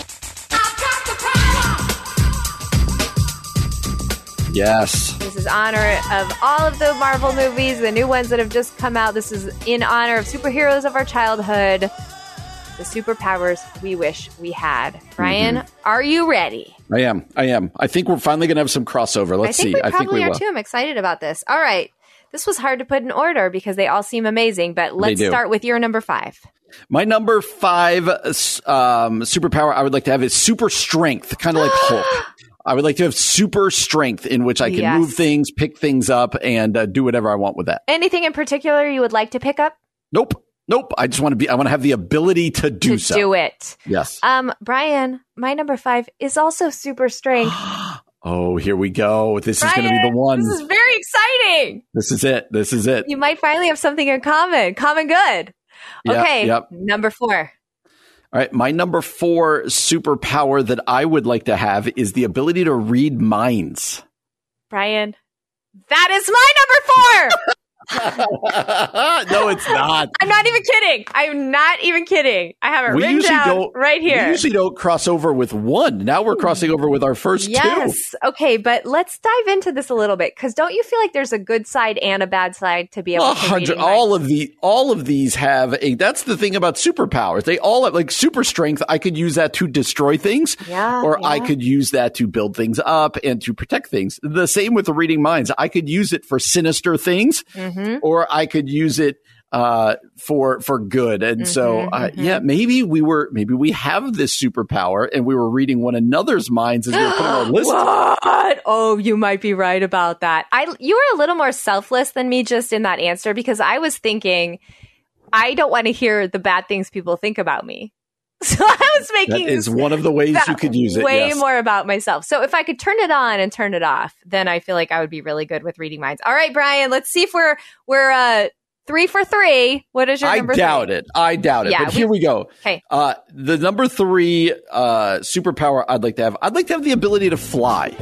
Yes. This is honor of all of the Marvel movies, the new ones that have just come out. This is in honor of superheroes of our childhood, the superpowers we wish we had. Brian, mm-hmm. are you ready? I am. I am. I think we're finally going to have some crossover. Let's I think see. we I think we are will. too. I'm excited about this. All right. This was hard to put in order because they all seem amazing, but let's start with your number five. My number five um, superpower I would like to have is super strength, kind of like <gasps> Hulk. I would like to have super strength in which I can Yes. move things, pick things up, and uh, do whatever I want with that. Anything in particular you would like to pick up Nope. Nope. I just want to be, I want to have the ability to do to so. do it? Yes. Um, Brian, my number five is also super strength. <gasps> Oh, here we go. This is going to be the one. This is very exciting. This is it. This is it. You might finally have something in common. Common good. Yep, okay. yep. Number four. All right. My number four superpower that I would like to have is the ability to read minds. Brian, that is my number four. <laughs> <laughs> no, it's not. I'm not even kidding. I'm not even kidding. I have it We written down don't- right We here. usually don't cross over with one. Now we're crossing over with our first two. Yes. Okay, but let's dive into this a little bit because don't you feel like there's a good side and a bad side to be able to. All of the all of these have a. That's the thing about superpowers. They all have like super strength. I could use that to destroy things, Yeah, or I could use that to build things up and to protect things. The same with the reading minds. I could use it for sinister things, Mhm. or I could use it uh for for good and so Mhm, uh, mhm. yeah maybe we were maybe we have this superpower and we were reading one another's minds as we were putting our <gasps> list What? Oh, you might be right about that. I you were a little more selfless than me just in that answer because I was thinking I don't want to hear the bad things people think about me. <laughs> So I was making is one of the ways you could use it way yes. more about myself. So if I could turn it on and turn it off, then I feel like I would be really good with reading minds. All right, Brian, let's see if we're we're uh three for three. What is your I number? doubt three? it. I doubt it. Yeah, but we- here we go. Okay. Uh, the number three uh, superpower I'd like to have. I'd like to have the ability to fly.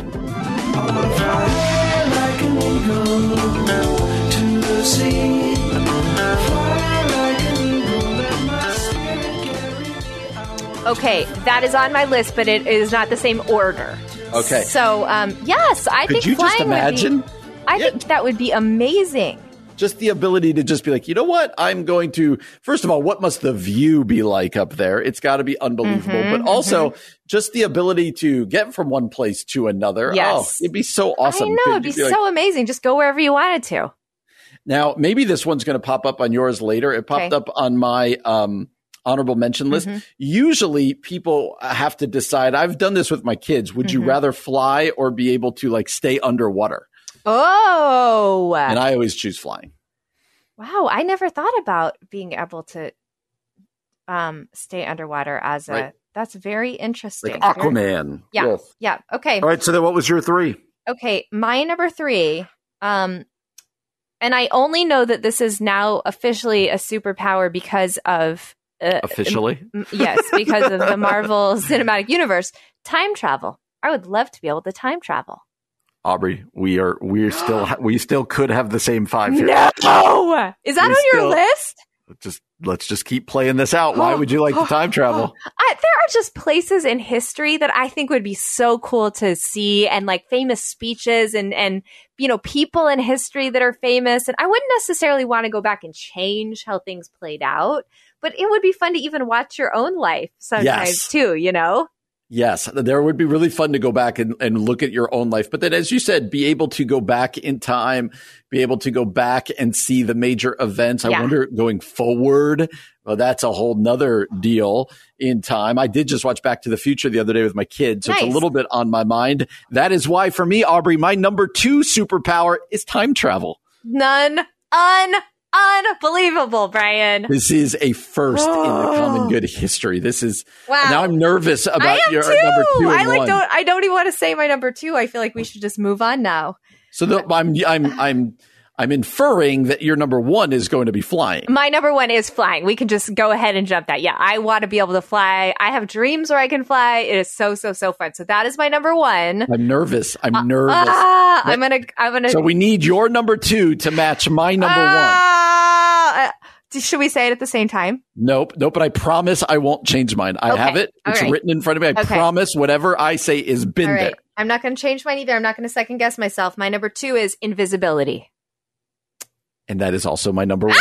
Okay, that is on my list, but it is not the same order. Okay. So, um, yes, I Could think you just flying would be- imagine? I Yeah. think that would be amazing. Just the ability to just be like, you know what? I'm going to, first of all, what must the view be like up there? It's got to be unbelievable. Mhm, but also just the ability to get from one place to another. Yes. Oh, it'd be so awesome. I know Could it'd be you like- so amazing. Just go wherever you wanted to. Now, maybe this one's going to pop up on yours later. It popped Okay. up on my um, honorable mention list. Mhm. Usually, people have to decide. I've done this with my kids. Would you Mhm. rather fly or be able to like stay underwater? Oh, And I always choose flying. wow! I never thought about being able to um, stay underwater as a. Right. That's very interesting. Like Very- Aquaman. Yeah. Yes. Yeah. Okay. All right. So then, what was your three? Okay, my number three, um, and I only know that this is now officially a superpower because of uh, Officially, m- yes, because of the <laughs> Marvel Cinematic Universe. Time travel. I would love to be able to time travel. Aubrey, we are we're still <gasps> we still could have the same five here. No, is that We on your still- list? Just let's just keep playing this out. Why would you like to <gasps> time travel? <gasps> I, there are just places in history that I think would be so cool to see and like famous speeches and, and, you know, people in history that are famous. And I wouldn't necessarily want to go back and change how things played out, but it would be fun to even watch your own life sometimes Yes. too, you know? Yes, there would be really fun to go back and, and look at your own life. But then, as you said, be able to go back in time, be able to go back and see the major events. I Yeah. wonder going forward, well, that's a whole nother deal in time. I did just watch Back to the Future the other day with my kids. So it's a little bit on my mind. That is why, for me, Aubrey, my number two superpower is time travel. None, un, unbelievable, Brian. This is a first in the oh. common good history. This is Wow. now I'm nervous about your uh, too. number two. I like one. don't. I don't even want to say my number two. I feel like we should just move on now. So the, I'm I'm I'm I'm inferring that your number one is going to be flying. My number one is flying. We can just go ahead and jump that. Yeah, I want to be able to fly. I have dreams where I can fly. It is so so so fun. So that is my number one. I'm nervous. I'm nervous. Ah, I'm gonna. I'm gonna. so we need your number two to match my number one. Ah, uh, should we say it at the same time? Nope, nope. But I promise I won't change mine. I Okay. have it. It's right. written in front of me. I Okay. promise whatever I say is been right. there. I'm not going to change mine either. I'm not going to second guess myself. My number two is invisibility. And that is also my number one.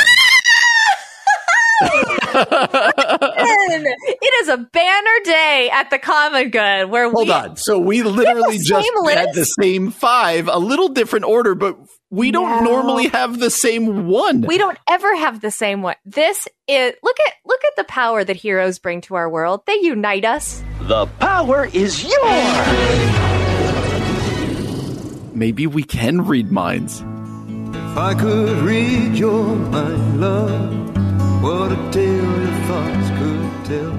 it is a banner day at the Common Good where Hold we Hold on. So we literally just same had the same five, a little different order, but we don't No. normally have the same one. we don't ever have the same one. This is look at look at the power that heroes bring to our world. They unite us. The power is yours! Maybe we can read minds. If I could read your mind, love, what a tale your thoughts could tell.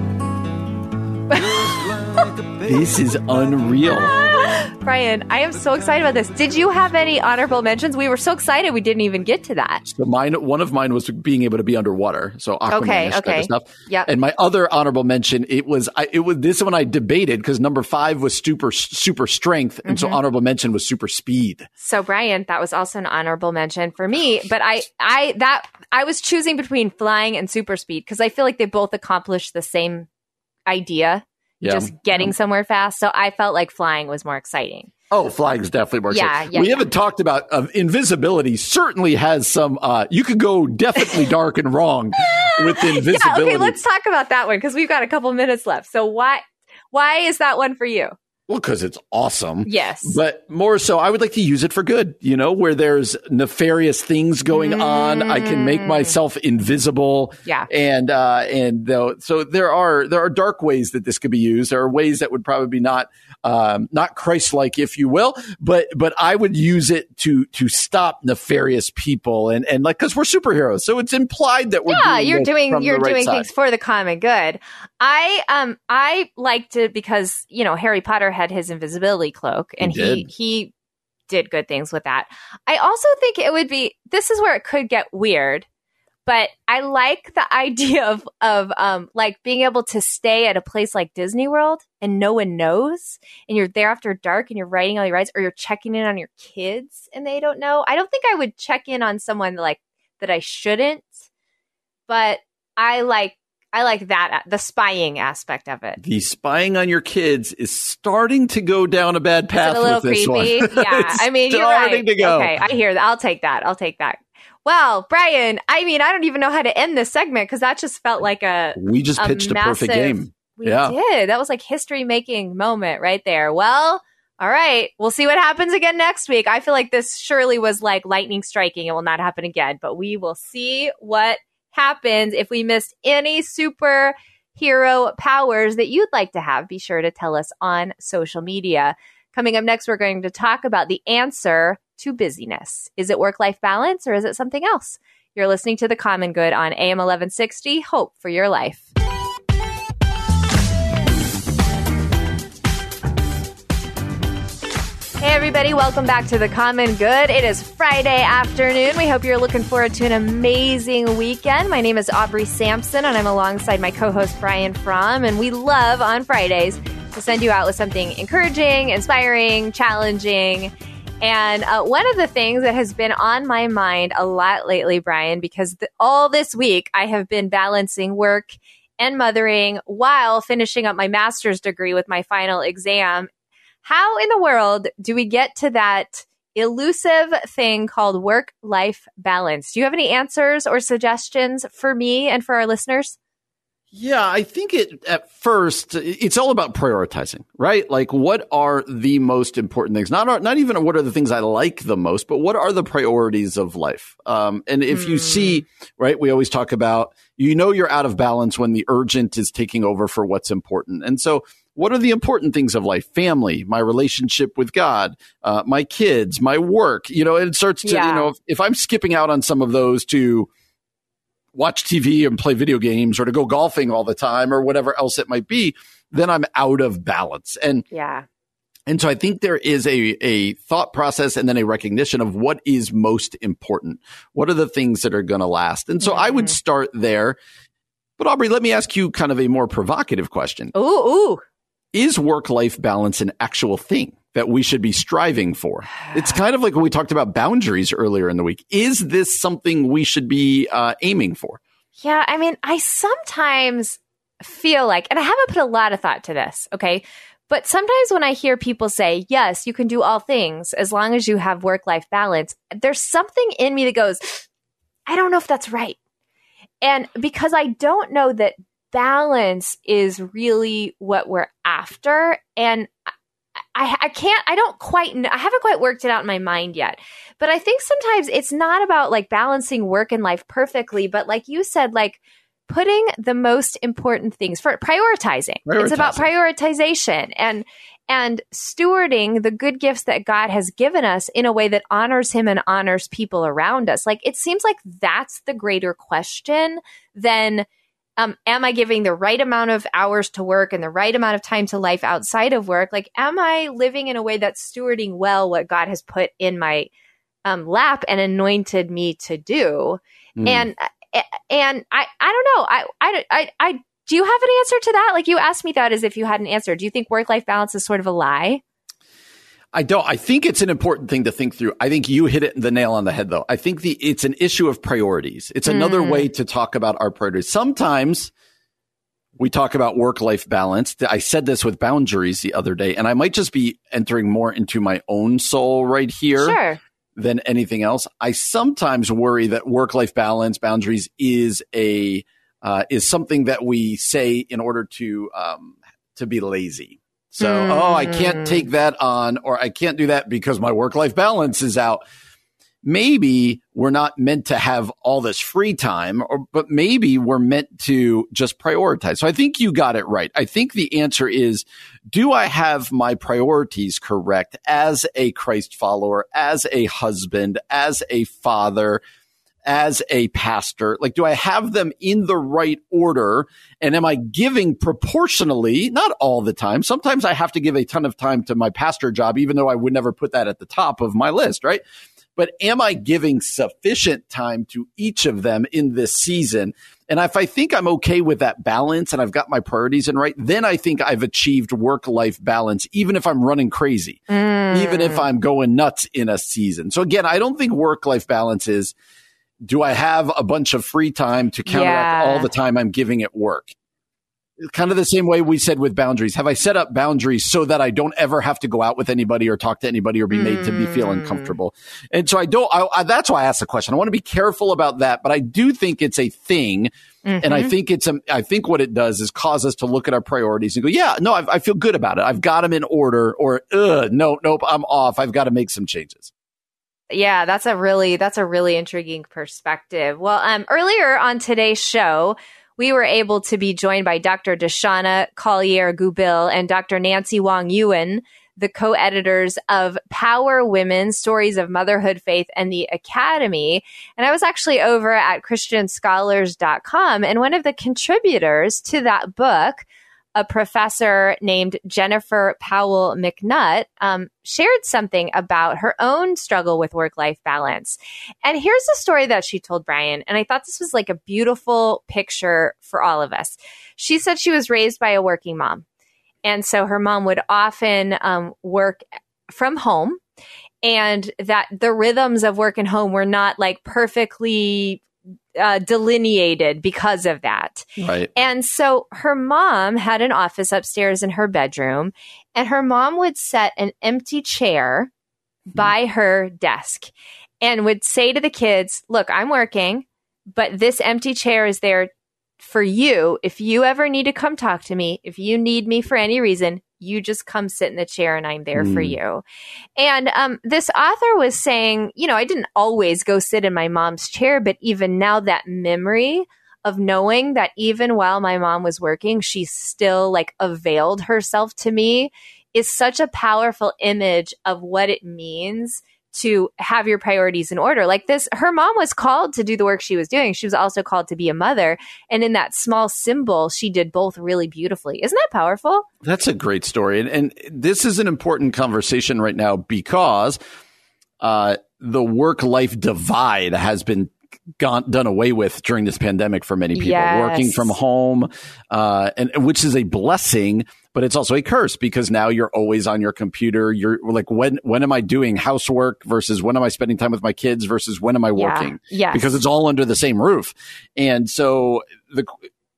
<laughs> Just like a baby. This is unreal. <laughs> Brian, I am so excited about this. Did you have any honorable mentions? We were so excited we didn't even get to that. So mine, one of mine was being able to be underwater. So Aquaman Okay, of okay. stuff. Yep. And my other honorable mention, it was, I, it was this one I debated because number five was super, super strength, and Mm-hmm. so honorable mention was super speed. So Brian, that was also an honorable mention for me, but I I that I was choosing between flying and super speed because I feel like they both accomplish the same idea, Yeah. just getting somewhere fast. So I felt like flying was more exciting. Oh, flying is definitely more. Yeah, exciting. yeah, we yeah. haven't talked about uh, invisibility. Certainly has some. Uh, you could go definitely <laughs> dark and wrong with invisibility. Yeah, okay, let's talk about that one because we've got a couple minutes left. So why why is that one for you? Well, because it's awesome. Yes. But more so, I would like to use it for good, you know, where there's nefarious things going on. I can make myself invisible. Mm. Yeah. And, uh, and though, so there are, there are dark ways that this could be used. There are ways that would probably be not, um, not Christ-like, if you will, but, but I would use it to, to stop nefarious people and, and like, cause we're superheroes. So it's implied that we're yeah, doing you're doing you're right doing side. things for the common good. I um I liked it because you know Harry Potter had his invisibility cloak and He he he did good things with that. I also think it would be this is where it could get weird, but I like the <laughs> idea of of um like being able to stay at a place like Disney World and no one knows and you're there after dark and you're writing all your rides or you're checking in on your kids and they don't know. I don't think I would check in on someone like that I shouldn't, but I like I like that the spying aspect of it. the spying on your kids is starting to go down a bad path it a little with this creepy? one. <laughs> Yeah, It's I mean, you're starting right. to go. Okay, I hear that. I'll take that. I'll take that. Well, Brian, I mean, I don't even know how to end this segment because that just felt like a We just a pitched a perfect massive- game. We Yeah. did. That was like history making moment right there. Well, all right. We'll see what happens again next week. I feel like this surely was like lightning striking. It will not happen again, but we will see what happens. If we missed any superhero powers that you'd like to have, be sure to tell us on social media. Coming up next, we're going to talk about the answer to busyness. Is it work life balance or is it something else? You're listening to The Common Good on AM 1160. Hope for your life. Hey, everybody, welcome back to The Common Good. It is Friday afternoon. We hope you're looking forward to an amazing weekend. My name is Aubrey Sampson, and I'm alongside my co host Brian Fromm. And we love on Fridays to send you out with something encouraging, inspiring, challenging, And uh, one of the things that has been on my mind a lot lately, Brian, because th- all this week I have been balancing work and mothering while finishing up my master's degree with my final exam. How in the world do we get to that elusive thing called work life balance? Do you have any answers or suggestions for me and for our listeners? Yeah, I think it at first it's all about prioritizing, right? Like what are the most important things? Not not even what are the things I like the most, but what are the priorities of life? Um, and if mm. you see, right, we always talk about you know you're out of balance when the urgent is taking over for what's important. And so what are the important things of life? Family, my relationship with God, uh, my kids, my work. You know, it starts to, yeah. you know, if, if I'm skipping out on some of those to watch TV and play video games or to go golfing all the time or whatever else it might be, then I'm out of balance. And yeah. And so I think there is a, a thought process and then a recognition of what is most important. What are the things that are going to last? And so mm-hmm. I would mm-hmm. start there. But Aubrey, let me ask you kind of a more provocative question. Ooh, ooh. Is work life balance an actual thing? That we should be striving for. It's kind of like when we talked about boundaries earlier in the week. Is this something we should be uh, aiming for? Yeah, I mean, I sometimes feel like, and I haven't put a lot of thought to this, okay? But sometimes when I hear people say, yes, you can do all things as long as you have work life balance, there's something in me that goes, I don't know if that's right. And because I don't know that balance is really what we're after. And I, I can't, I don't quite, know, I haven't quite worked it out in my mind yet. But I think sometimes it's not about like balancing work and life perfectly, but like you said, like putting the most important things for prioritizing. prioritizing. It's about prioritization and, and stewarding the good gifts that God has given us in a way that honors Him and honors people around us. Like it seems like that's the greater question than um, am I giving the right amount of hours to work and the right amount of time to life outside of work? Like, am I living in a way that's stewarding well what God has put in my um, lap and anointed me to do? Mm. And and I I don't know. I I I, I do you have an answer to that? Like you asked me that as if you had an answer. Do you think work life balance is sort of a lie? I don't. I think it's an important thing to think through. I think you hit it the nail on the head, though. I think the it's an issue of priorities. It's another mm. way to talk about our priorities. Sometimes we talk about work life balance. I said this with boundaries the other day, and I might just be entering more into my own soul right here sure. than anything else. I sometimes worry that work life balance boundaries is a uh, is something that we say in order to um, to be lazy so, mm. oh, I can't take hmm. that on or I can't do that because my work life balance is out. Maybe we're not meant to have all this free time, or, but maybe we're meant to just prioritize. So I think you got it right. I think the answer is, do I have my priorities correct as a Christ follower, as a husband, as a father, as a pastor? Like, do I have them in the right order? And am I giving proportionally, not all the time? Sometimes I have to give a ton of time to my pastor job, even though I would never put that at the top of my list, right? But am I giving sufficient time to each of them in this season? And if I think I'm okay with that balance and I've got my priorities in right, then I think I've achieved work life balance, even if I'm running crazy, mm. even if I'm going nuts in a season. So again, I don't think work life balance is do I have a bunch of free time to counteract yeah. all the time I'm giving at work? Kind of the same way we said with boundaries. Have I set up boundaries so that I don't ever have to go out with anybody or talk to anybody or be made to be feel mm. uncomfortable? And so I don't, I, I, that's why I asked the question. I want to be careful about that, but I do think it's a thing. Mm-hmm. And I mm-hmm. think it's, a, I think what it does is cause us to look at our priorities and go, yeah, no, I, I feel good about it. I've got them in order or, no, nope, I'm off. I've got to make some changes. Yeah, that's a really that's a really intriguing perspective. Well, um, earlier on today's show, we were able to be joined by Dr. Deshonna Collier-Goubil and Dr. Nancy Wang Yuen, the co-editors of Power Women: Stories of Motherhood, Faith, and the Academy. And I was actually over at christianscholars.com and one of the contributors to that book a professor named Jennifer Powell McNutt um, shared something about her own struggle with work life balance. And here's a story that she told Brian. And I thought this was like a beautiful picture for all of us. She said she was raised by a working mom. And so her mom would often um, work from home and that the rhythms of work and home were not like perfectly uh, delineated because of that. Right. And so her mom had an office upstairs in her bedroom, and her mom would set an empty chair by her desk and would say to the kids, Look, I'm working, but this empty chair is there for you. If you ever need to come talk to me, if you need me for any reason, you just come sit in the chair and I'm there for Mm. you. And um, this author was saying, you know, I didn't always go sit in my mom's chair, but even now that memory of knowing that even while my mom was working, she still like availed herself to me is such a powerful image of what it means to have your priorities in order. Like this, her mom was called to do the work she was doing. She was also called to be a mother. And in that small symbol, she did both really beautifully. Isn't that powerful? That's a great story. And, and this is an important conversation right now because uh, the work life divide has been gone, done away with during this pandemic for many people. Yes. Working from home, uh, and which is a blessing, but it's also a curse because now you're always on your computer. You're like, when when am I doing housework versus when am I spending time with my kids versus when am I Yeah. working? Yes. because it's all under the same roof. And so the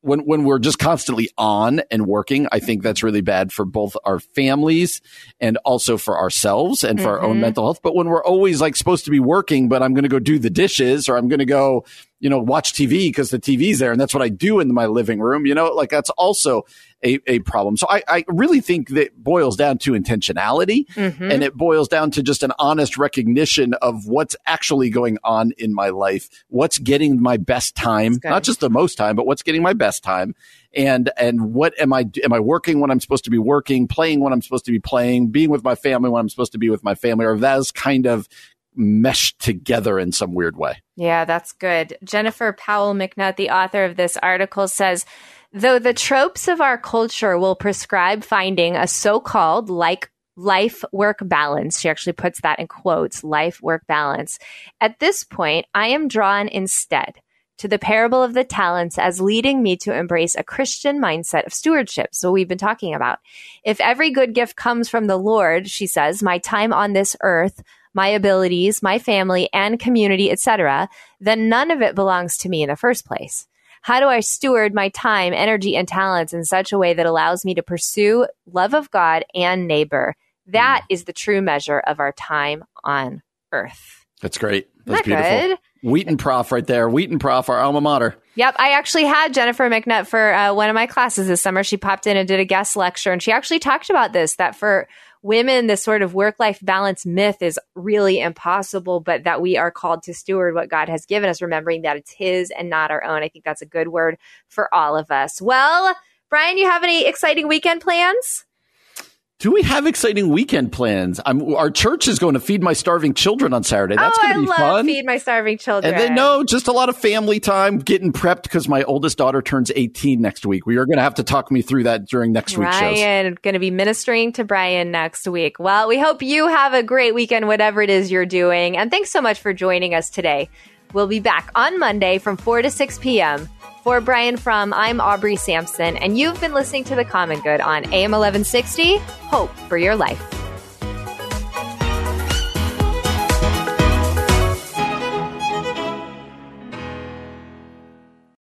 when when we're just constantly on and working, I think that's really bad for both our families and also for ourselves and for our own Mhm. mental health. But when we're always like supposed to be working, but I'm going to go do the dishes or I'm going to go, you know, watch TV because the TV's there and that's what I do in my living room, you know, like that's also a, a problem. So I, I really think that boils down to intentionality Mhm. and it boils down to just an honest recognition of what's actually going on in my life, what's getting my best time, not just the most time, but what's getting my best time, and and what am I am I working when I'm supposed to be working, playing when I'm supposed to be playing, being with my family when I'm supposed to be with my family, or that's kind of meshed together in some weird way. Yeah, that's good. Jennifer Powell McNutt, the author of this article, says though the tropes of our culture will prescribe finding a so called like life work balance, she actually puts that in quotes life work balance. At this point, I am drawn instead to the parable of the talents as leading me to embrace a Christian mindset of stewardship. So we've been talking about. If every good gift comes from the Lord, she says, my time on this earth, my abilities, my family and community, etc., then none of it belongs to me in the first place. How do I steward my time, energy, and talents in such a way that allows me to pursue love of God and neighbor? That is the true measure of our time on earth. That's great. That's that beautiful. good? Wheaton Prof right there. Wheaton Prof, our alma mater. Yep, I actually had Jennifer McNutt for uh, one of my classes this summer. She popped in and did a guest lecture, and she actually talked about this that for women, this sort of work life balance myth is really impossible, but that we are called to steward what God has given us, remembering that it's His and not our own. I think that's a good word for all of us. Well, Brian, you have any exciting weekend plans? Do we have exciting weekend plans? I'm, our church is going to feed my starving children on Saturday. That's oh, going to be love fun. feed my starving children. And then no, just a lot of family time, getting prepped because my oldest daughter turns 18 next week. We are going to have to talk me through that during next week's shows. Ryan going to be ministering to Brian next week. Well, we hope you have a great weekend, whatever it is you're doing. And thanks so much for joining us today. We'll be back on Monday from 4 to 6 p.m. For Brian Fromm, I'm Aubrey Sampson, and you've been listening to The Common Good on AM 1160. Hope for your life.